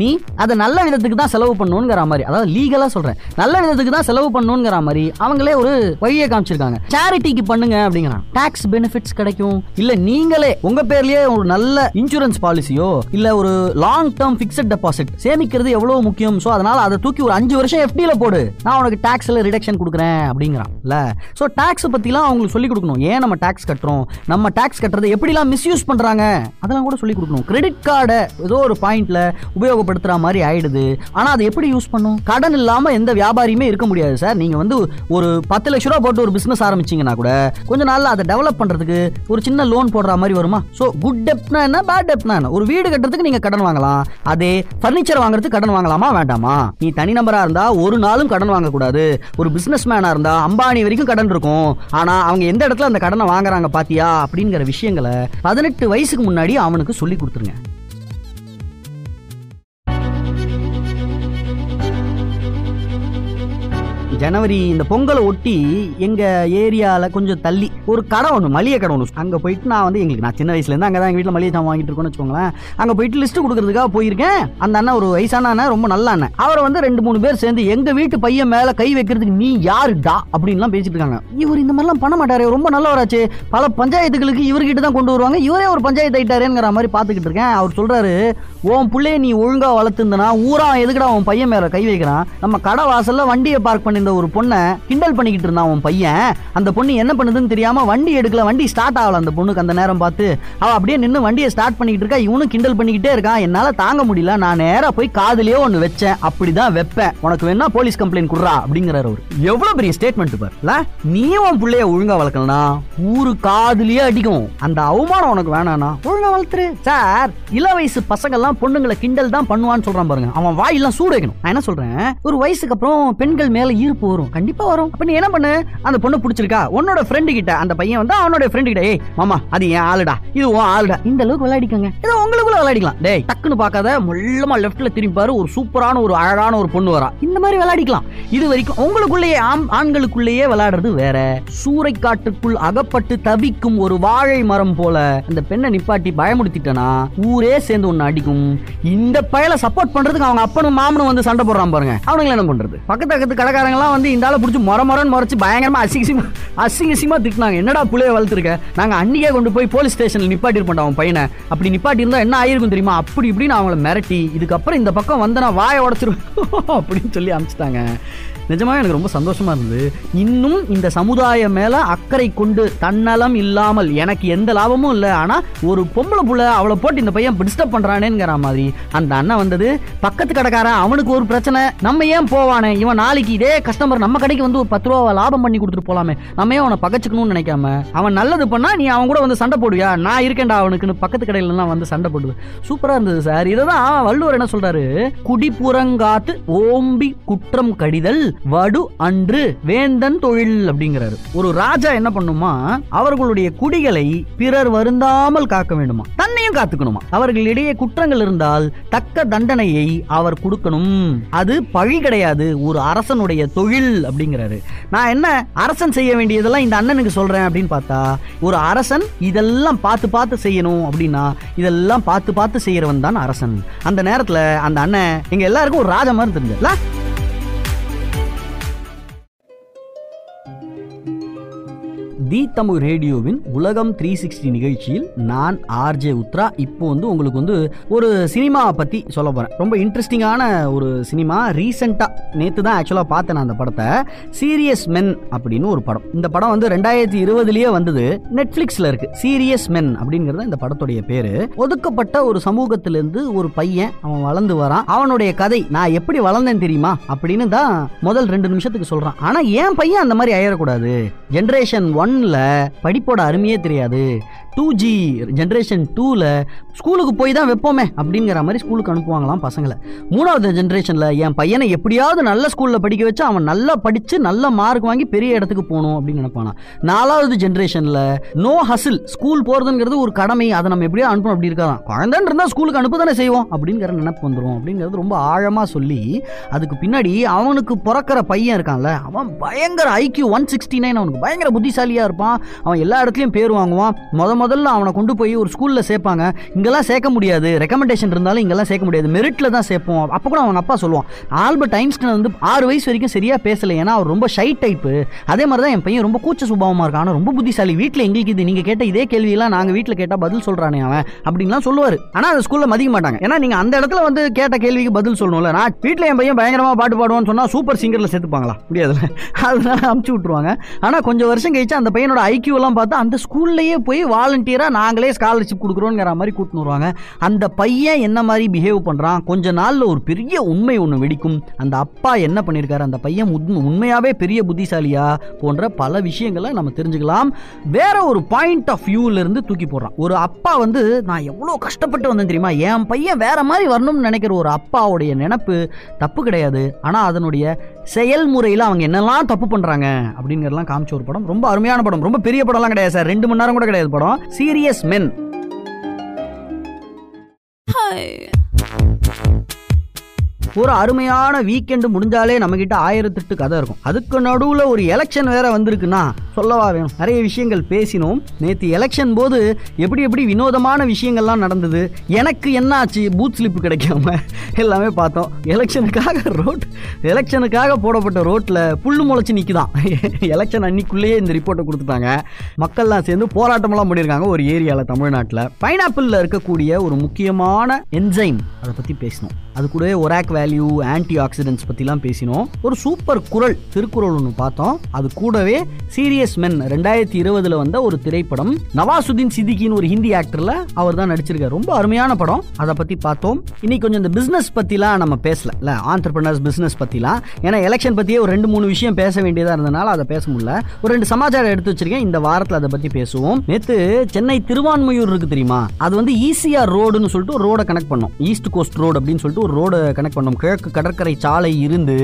நீ அதை நல்ல விதத்துக்கு தான் செலவு பண்ணணுங்கிற மாதிரி அதாவது லீகலாக சொல்கிறேன் நல்ல விதத்துக்கு தான் செலவு பண்ணணுங்கிற மாதிரி அவங்களே ஒரு வழியை காமிச்சிருக்காங்க. சேரிட்டிக்கு பண்ணுங்க அப்படிங்கிறான். டேக்ஸ் பெனிஃபிட்ஸ் கிடைக்கும். இல்ல நீங்களே உங்க பேர்லேயே ஒரு நல்ல இன்சூரன்ஸ் பாலிசியோ இல்ல ஒரு லாங் டேர்ம் ஃபிக்ஸட் டெபாசிட் சேமிக்கிறது எவ்வளவு முக்கியம்? சோ அதனால அதை தூக்கி ஒரு அஞ்சு வருஷம் எஃப்டியில் போடு. நான் உனக்கு டேக்ஸில் ரிடக்ஷன் கொடுக்குறேன் அப்படிங்கிறான். இல்லை? ஸோ டாக்ஸ் பற்றிலாம் அவங்களுக்கு சொல்லிக் கொடுக்கணும். ஏன் நம்ம டாக்ஸ் கட்டுறோம்? நம்ம டாக்ஸ் கட்டுறது எப்படிலாம் மிஸ்யூஸ் பண்றாங்க. அதெல்லாம் கூட சொல்லி கொடுக்கணும். கிரெடிட் கார்டை ஏதோ ஒரு பாயிண்ட்ல உபயோகப்படுத்துற மாதிரி ஆயிடுது. ஆனா அதை எப்படி யூஸ் பண்ணும்? கடன் இல்லாமல் எந்த வியாபாரியுமே இருக்க முடியாது சார் நீங்கள் வந்து ஒரு பத்து லட்ச ரூபா போட்டு ஒரு பிஸ்னஸ் ஆரம்பிச்சீங்கன்னா கூட கொஞ்ச நாளில் அதை டெவலப் பண்றதுக்கு ஒரு சின்ன லோன் போடுற மாதிரி வருமா? ஸோ குட் டெப்னா என்ன பேட் டெப்னா என்ன? ஒரு வீடு கட்டுறதுக்கு நீங்க கடன் வாங்கலாம். அதே ஃபர்னிச்சர் வாங்குறதுக்கு கடன் வாங்கலாமா வேண்டாமா? நீ தனி நபராக இருந்தால் ஒரு நாளும் கடன் வாங்கக்கூடாது. ஒரு பிஸ்னஸ் மேனாக இருந்தால் அம்பானி வரைக்கும் கடன் இருக்கும். ஆனா அவங்க எந்த இடத்துல அந்த கடனை வாங்குறாங்க பாத்தியா? அப்படிங்கிற விஷயங்களை பதினெட்டு வயசுக்கு முன்னாடி அவனுக்கு சொல்லி கொடுத்துருங்க. ஜனவரி இந்த பொங்கலை ஒட்டி எங்க ஏரியால கொஞ்சம் தள்ளி ஒரு கடை ஒன்று மளிகை கடை ஒன்று அங்க போயிட்டு நான் வந்து எங்களுக்கு நான் சின்ன வயசுல இருந்து அங்கே தான் எங்க வீட்டில் மளிகை சாமான் வாங்கிட்டு இருக்கோம்னு வச்சுக்கோங்களேன். அங்க போயிட்டு லிஸ்ட் கொடுக்கறதுக்காக போயிருக்கேன். அந்த அண்ணன் ஒரு வயசான அண்ணன் ரொம்ப நல்ல அண்ணன் அவரை வந்து ரெண்டு மூணு பேர் சேர்ந்து எங்க வீட்டு பையன் மேல கை வைக்கிறதுக்கு நீ யாருடா? அப்படின்லாம் பேசிட்டு இருக்காங்க. இவர் இந்த மாதிரிலாம் பண்ண மாட்டாரு ரொம்ப நல்லவராச்சு. பல பஞ்சாயத்துகளுக்கு இவர்கிட்ட தான் கொண்டு வருவாங்க. இவரே ஒரு பஞ்சாயத்து ஆயிட்டாருங்கிற மாதிரி பார்த்துக்கிட்டு இருக்கேன். அவர் சொல்றாரு உன் பிள்ளைய நீ ஒழுங்கா வளர்த்துருந்தனா ஊரா எதுக்குடா உன் பையன் மேல கை வைக்கிறான்? நம்ம கடை வாசல்ல வண்டியை பார்க் பண்ணியிருந்த ஒரு பொண்ணை கிண்டல் பண்ணிக்கிட்டு இருந்தான் அவன் பையன். அந்த பொண்ணு என்ன பண்ணுதுன்னு தெரியாம வண்டி எடுக்கல வண்டி ஸ்டார்ட் ஆகல அந்த பொண்ணுக்கு அந்த நேரம் பார்த்து. அவ அப்படியே நின்று வண்டியை ஸ்டார்ட் பண்ணிக்கிட்டு இருக்கா இவனும் கிண்டல் பண்ணிக்கிட்டே இருக்கான். என்னால தாங்க முடியல நான் நேரா போய் காதுலயே ஒன்னு வச்சேன். அப்படிதான் வைப்பேன். உனக்கு வேணா போலீஸ் கம்ப்ளைண்ட் குடுறா அப்படிங்கிறாரு அவர். எவ்வளவு பெரிய ஸ்டேட்மெண்ட் பாருல நீ உன் பிள்ளைய ஒழுங்கா வளர்க்கலனா? ஊரு காதுலயே அடிக்கும். அந்த அவமானம் உனக்கு வேணானா ஒழுங்கா வளர்த்துரு. சார் இள வயசு பசங்க எல்லாம் பொண்ணுங்களை கிண்டல் தான் பண்ணுவான்னு சொல்றான் பாருங்க. அவன் வாயெல்லாம் சூடு வைக்கணும். நான் என்ன சொல்றேன்? ஒரு வயசுக்கு அப்புறம் பெண்கள் மேல ஈர்ப்பு வரும் கண்டிப்பா வரும். அப்ப நீ என்ன பண்ணு? அந்த பொண்ணு பிடிச்சிருக்கா? உன்னோட ஃப்ரெண்டு கிட்ட. அந்த பையன் வந்து அவனோட ஃப்ரெண்டு கிட்ட ஏய் மாமா அது என் ஆளுடா. இது உன் ஆளுடா. இந்த அளவுக்கு விளையாடிக்கங்க. ஏதோ உங்களுக்குள்ள விளையாடிக்கலாம். டேய் டக்குன்னு பார்க்காத முள்ளமா லெஃப்ட்ல திரும்பி பாரு ஒரு சூப்பரான ஒரு அழகான ஒரு பொண்ணு வரா. இந்த மாதிரி விளையாடிக்கலாம். இது வரைக்கும் உங்களுக்குள்ளேயே ஆம் ஆண்களுக்குள்ளேயே விளையாடுறது வேற. சூறைக்காட்டுக்குள் அகப்பட்டு தவிக்கும் ஒரு வாழை மரம் போல அந்த பெண்ணை நிப்பாட்டி பயமுடுத்திட்டனா ஊரே சேர்ந்து ஒன்னு அடிக்கும். இந்த பயலை சப்போர்ட் பண்றதுக்கு அவங்க அப்பனும் மாமனும் வந்து சண்டை போடுறான் பாருங்க. அவனுங்களை என்ன பண்றது? பக்கத்து பக்கத்து கடைக்காரங்களா எல்லாம் வந்து இந்த ஆளை பிடிச்சி மொர மொரன்னு முறைச்சு பயங்கரமா அசிங்கசிமா அசிங்கசிமா திட்டினாங்க. என்னடா புள்ளைய வளர்த்துருக்க? நாங்க அன்னிக்கே கொண்டு போய் போலீஸ் ஸ்டேஷன்ல நிப்பாட்டிருப்போம் அவன் பையனை. அப்படி நிப்பாட்டி இருந்தா என்ன ஆயிருக்கும் தெரியுமா? அப்படி இப்படின்னு அவங்கள மிரட்டி இதுக்கப்புறம் இந்த பக்கம் வந்தனா வாயை உடச்சிருவேன். அப்படின்னு சொல்லி அமைச்சிட்டாங்க நிஜமாக எனக்கு ரொம்ப சந்தோஷமாக இருந்தது. இன்னும் இந்த சமுதாயம் மேலே அக்கறை கொண்டு தன்னலம் இல்லாமல் எனக்கு எந்த லாபமும் இல்லை. ஆனால் ஒரு பொம்பளை புள்ள அவளை போட்டு இந்த பையன் டிஸ்டர்ப் பண்ணுறானேங்கிற மாதிரி. அந்த அண்ணன் வந்தது பக்கத்து கடைக்காரன் அவனுக்கு ஒரு பிரச்சனை. நம்ம ஏன் போவானே? இவன் நாளைக்கு இதே கஸ்டமர் நம்ம கடைக்கு வந்து ஒரு பத்து ரூபா லாபம் பண்ணி கொடுத்துட்டு போலாமே. நம்ம ஏன் அவனை பகச்சிக்கணும்னு நினைக்காம? அவன் நல்லது பண்ணா நீ அவன் கூட வந்து சண்டை போடுவியா? நான் இருக்கேன்டா அவனுக்குன்னு பக்கத்து கடையிலலாம் வந்து சண்டை போடுது. சூப்பராக இருந்தது சார். இதை தான் வள்ளுவர் என்ன சொல்கிறாரு குடிப்புறங்காத்து ஓம்பி குற்றம் கடிதல் வடு அன்று வேந்தன் தொழில் அப்படிங்கிறாரு. ஒரு ராஜா என்ன பண்ணுமா அவர்களுடைய குடிகளை பிறர் வருந்தாமல் காக்க வேண்டுமா? தன்னையும் காத்துக்கணுமா? அவர்களிடையே குற்றங்கள் இருந்தால் தக்க தண்டனையை அவர் கொடுக்கணும். அது பழி கிடையாது ஒரு அரசனுடைய தொழில் அப்படிங்கிறாரு. நான் என்ன அரசன் செய்ய வேண்டியதெல்லாம் இந்த அண்ணனுக்கு சொல்றேன் அப்படின்னு பார்த்தா ஒரு அரசன் இதெல்லாம் பார்த்து பார்த்து செய்யணும் அப்படின்னா இதெல்லாம் பார்த்து பார்த்து செய்யறவன் தான் அரசன். அந்த நேரத்துல அந்த அண்ணன் எங்க எல்லாருக்கும் ஒரு ராஜா மாதிரி தெரிஞ்சல தி தமிழ் ரேடியோவின் உலகம் த்ரீ சிக்ஸ்டி நிகழ்ச்சியில் நான் ஆர்ஜே உத்ரா. இப்போ வந்து உங்களுக்கு வந்து ஒரு சினிமாவை பற்றி சொல்ல போகிறேன் ரொம்ப இன்ட்ரெஸ்டிங்கான ஒரு சினிமா. ரீசெண்டாக நேற்று தான் ஆக்சுவலாக பார்த்தேன் நான் அந்த படத்தை. சீரியஸ் மென் அப்படின்னு ஒரு படம். இந்த படம் வந்து ரெண்டாயிரத்தி இருபதுலேயே வந்தது. நெட்ஃப்ளிக்ஸில் இருக்கு. சீரியஸ் மென் அப்படிங்கிறது இந்த படத்துடைய பேர். ஒதுக்கப்பட்ட ஒரு சமூகத்திலிருந்து ஒரு பையன் அவன் வளர்ந்து வரான். அவனுடைய கதை நான் எப்படி வளர்ந்தேன் தெரியுமா? அப்படின்னு தான் முதல் ரெண்டு நிமிஷத்துக்கு சொல்கிறான் ஆனால் என் பையன் அந்த மாதிரி ஆயிடக்கூடாது ஜென்ரேஷன் ஒன் ஒன்ல படிப்போட அருமையே தெரியாது. டூ ஜி ஜென்ரேஷன் டூவில் ஸ்கூலுக்கு போய் தான் வைப்போமே அப்படிங்கிற மாதிரி ஸ்கூலுக்கு அனுப்புவாங்களாம் பசங்களை. மூணாவது ஜென்ரேஷனில் என் பையனை எப்படியாவது நல்ல ஸ்கூலில் படிக்க வச்சு அவன் நல்லா படித்து நல்ல மார்க் வாங்கி பெரிய இடத்துக்கு போகணும் அப்படின்னு நினைப்பானா நாலாவது ஜென்ரேஷனில் நோ ஹசில் ஸ்கூல் போகிறதுங்கிறது ஒரு கடமை அதை நம்ம எப்படியோ அனுப்பணும் அப்படி இருக்காதான். குழந்தைன்னு இருந்தால் ஸ்கூலுக்கு அனுப்ப தானே செய்வோம் அப்படிங்கிற நினைப்பு வந்துடும் அப்படிங்கிறது ரொம்ப ஆழமாக சொல்லி அதுக்கு பின்னாடி அவனுக்கு பிறக்கிற பையன் இருக்கான்ல அவன் பயங்கர ஐக்கியூ ஒன் சிக்ஸ்டி நைன் அவனுக்கு பயங்கர புத்திசாலியாக இருப்பான். அவன் எல்லா இடத்துலையும் பேர் வாங்குவான். முத முதல்ல அவனை கொண்டு போய் ஒரு ஸ்கூலில் சேர்ப்பாங்க. இங்கெல்லாம் சேர்க்க முடியாது. ரெக்கமெண்டேஷன் இருந்தாலும் இங்கெல்லாம் சேர்க்க முடியாது. மெரிட்டில் தான் சேர்ப்போம். அப்போ கூட அவங்க அப்பா சொல்லுவான். ஆல்பர்ட் ஐன்ஸ்டைன் வந்து ஆறு வயசு வரைக்கும் சரியாக பேசலை. ஏன்னா அவர் ரொம்ப ஷை டைப்பு அதே மாதிரி தான் என் பையன் ரொம்ப கூச்ச சுபாவமாக இருக்கான். ஆனால் ரொம்ப புத்திசாலி. வீட்டில் எங்களுக்கு இது நீங்கள் கேட்ட இதே கேள்வியெல்லாம் நாங்கள் வீட்டில் கேட்டால் பதில் சொல்கிறானே அவன். அப்படின்லாம் சொல்லுவார். ஆனால் அந்த ஸ்கூலில் மதிக்க மாட்டாங்க. ஏன்னா நீங்கள் அந்த இடத்துல வந்து கேட்ட கேள்விக்கு பதில் சொல்லணும்ல. நான் வீட்டில் என் பையன் பயங்கரமாக பாட்டு பாடுவான்னு சொன்னால் சூப்பர் சிங்கரில் சேர்த்துப்பாங்களா? முடியாதுல்ல. அதனால அமுச்சு விட்ருவாங்க ஆனால் கொஞ்சம் வருஷம் கழிச்சு அந்த பையனோட ஐக்கியூலாம் பார்த்தா அந்த ஸ்கூல்லையே போய் வாலண்டியராக நாங்களே ஸ்காலர்ஷிப் கொடுக்குறோங்கிற மாதிரி கூட்டின்னு வருவாங்க. அந்த பையன் என்ன மாதிரி பிஹேவ் பண்ணுறான் கொஞ்ச நாளில் ஒரு பெரிய உண்மை ஒன்று வெடிக்கும். அந்த அப்பா என்ன பண்ணியிருக்காரு அந்த பையன் உண்மை- உண்மையாகவே பெரிய புத்திசாலியா போன்ற பல விஷயங்களை நம்ம தெரிஞ்சுக்கலாம். வேற ஒரு பாயிண்ட் ஆஃப் வியூலேருந்து தூக்கி போடுறான். ஒரு அப்பா வந்து நான் எவ்வளோ கஷ்டப்பட்டு வந்தேன் தெரியுமா? என் பையன் வேற மாதிரி வரணும்னு நினைக்கிற ஒரு அப்பாவுடைய நினப்பு தப்பு கிடையாது. ஆனால் அதனுடைய செயல்முறையில் அவங்க என்னெல்லாம் தப்பு பண்ணுறாங்க அப்படிங்கிறதெல்லாம் காமிச்ச ஒரு படம். ரொம்ப அருமையான படம். ரொம்ப பெரிய படம்லாம் கிடையாது சார். ரெண்டு மணி நேரம் கூட கிடையாது படம். சீரியஸ் மென் ஒரு அருமையான வீக்கெண்டு முடிஞ்சாலே நம்மக்கிட்ட ஆயிரத்தெட்டு கதை இருக்கும். அதுக்கு நடுவில் ஒரு எலெக்ஷன் வேற வந்திருக்குன்னா சொல்லவா வேணும். நிறைய விஷயங்கள் பேசினோம். நேற்று எலெக்ஷன் போது எப்படி எப்படி வினோதமான விஷயங்கள்லாம் நடந்தது. எனக்கு என்ன ஆச்சு? பூத் ஸ்லிப் கிடைக்காம எல்லாமே பார்த்தோம். எலெக்ஷனுக்காக ரோட் எலெக்ஷனுக்காக போடப்பட்ட ரோட்டில் புல்லு முளைச்சி நிற்குதான் எலெக்ஷன் அன்னைக்குள்ளேயே இந்த ரிப்போர்ட்டை கொடுத்துட்டாங்க. மக்கள்லாம் சேர்ந்து போராட்டமெல்லாம் பண்ணியிருக்காங்க ஒரு ஏரியாவில் தமிழ்நாட்டில். பைனாப்பிளில் இருக்கக்கூடிய ஒரு முக்கியமான என்சைம் அதை பற்றி பேசினோம். அது கூடவே ஒராக் வேல்யூ ஆன்டி ஆக்சிடென்ட்ஸ் பற்றிலாம் பேசினோம். ஒரு சூப்பர் குரல் திருக்குறள் ஒன்று பார்த்தோம். அது கூடவே சீரியஸ் மென் ரெண்டாயிரத்தி இருபதுல வந்த ஒரு திரைப்படம் நவாசுதீன் சித்திகின்னு ஒரு ஹிந்தி ஆக்டர்ல அவர் தான் நடிச்சிருக்காரு. ரொம்ப அருமையான படம். அதை பற்றி பார்த்தோம். இன்னைக்கு கொஞ்சம் இந்த பிஸ்னஸ் பற்றிலாம் நம்ம பேசல. இல்லை ஆண்டர்பிரினர்ஸ் பிஸ்னஸ் பற்றிலாம் ஏன்னா எலெக்ஷன் பற்றியே ஒரு ரெண்டு மூணு விஷயம் பேச வேண்டியதாக இருந்தனால அதை பேச முடியல. ஒரு ரெண்டு சமாச்சாரம் எடுத்து வச்சிருக்கேன். இந்த வாரத்தில் அதை பற்றி பேசுவோம். நேற்று சென்னை திருவான்மையூர் இருக்கு தெரியுமா? அது வந்து ஈசிஆர் ரோடுன்னு சொல்லிட்டு ஒரு ரோடை கனெக்ட் பண்ணோம். ஈஸ்ட் கோஸ்ட் ரோடு அப்படின்னு சொல்லிட்டு ஒரு ரோடு கனெக்ட் பண்ணும். கிழக்கு கடற்கரை சாலை இருந்து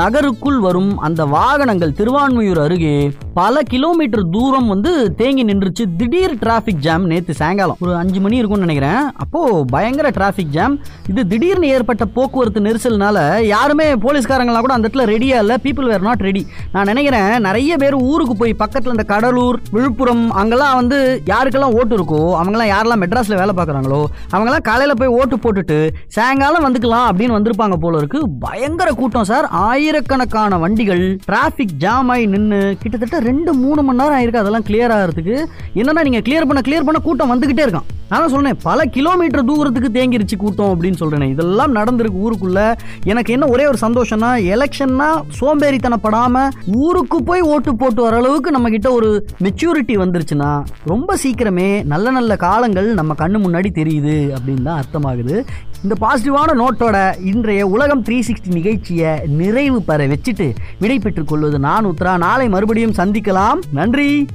நகருக்குள் வரும் அந்த வாகனங்கள் திருவான்மையூர் அருகே பல கிலோமீட்டர் தூரம் வந்து தேங்கி நின்றுச்சு. திடீர் டிராஃபிக் ஜாம் நேற்று சாயங்காலம். ஒரு அஞ்சு மணி இருக்கும்னு நினைக்கிறேன். அப்போ பயங்கர டிராஃபிக் ஜாம் இது திடீர்னு ஏற்பட்ட போக்குவரத்து நெரிசல்னால யாருமே போலீஸ்காரங்களாம் கூட அந்த இடத்துல ரெடியா இல்லை. பீப்புள் வேர் நாட் ரெடி நான் நினைக்கிறேன் நிறைய பேர் ஊருக்கு போய் பக்கத்தில் இந்த கடலூர் விழுப்புரம் அங்கெல்லாம் வந்து யாருக்கெல்லாம் ஓட்டு இருக்கோ அவங்கெல்லாம் யாரெல்லாம் மெட்ராஸில் வேலை பார்க்குறாங்களோ அவங்கெல்லாம் காலையில் போய் ஓட்டு போட்டுட்டு சாயங்காலம் வந்துக்கலாம் அப்படின்னு வந்திருப்பாங்க போல இருக்கு. பயங்கர கூட்டம் சார். ஆயிரக்கணக்கான வண்டிகள் டிராபிக் ஜாம் ஆகி நின்று கிட்டத்தட்ட ரெண்டு மூணு மணி நேரம் ஆயிருக்கு அதெல்லாம் கிளியர் ஆகிறதுக்கு. என்னன்னா நீங்கள் கிளியர் பண்ண கிளியர் பண்ண கூட்டம் வந்துகிட்டே இருக்கான் நான் சொன்னேன் பல கிலோமீட்டர் தூரத்துக்கு தேங்கிருச்சு கூட்டம் அப்படின்னு சொல்றேன். இதெல்லாம் நடந்திருக்கு ஊருக்குள்ள. எனக்கு என்ன ஒரே ஒரு சந்தோஷம்னா எலெக்ஷன்னா சோம்பேறித்தனப்படாம ஊருக்கு போய் ஓட்டு போட்டு வர அளவுக்கு நம்ம கிட்ட ஒரு மெச்சூரிட்டி வந்துருச்சுன்னா ரொம்ப சீக்கிரமே நல்ல நல்ல காலங்கள் நம்ம கண்ணு முன்னாடி தெரியுது அப்படின்னு தான் அர்த்தமாகுது. இந்த பாசிட்டிவான நோட்டோட இன்றைய உலகம் த்ரீ சிக்ஸ்டி நிகழ்ச்சியை நிறைவு பெற வச்சுட்டு விடை பெற்றுக் கொள்வது நான் உத்ரா நாளை மறுபடியும் சந்திக்கலாம். நன்றி.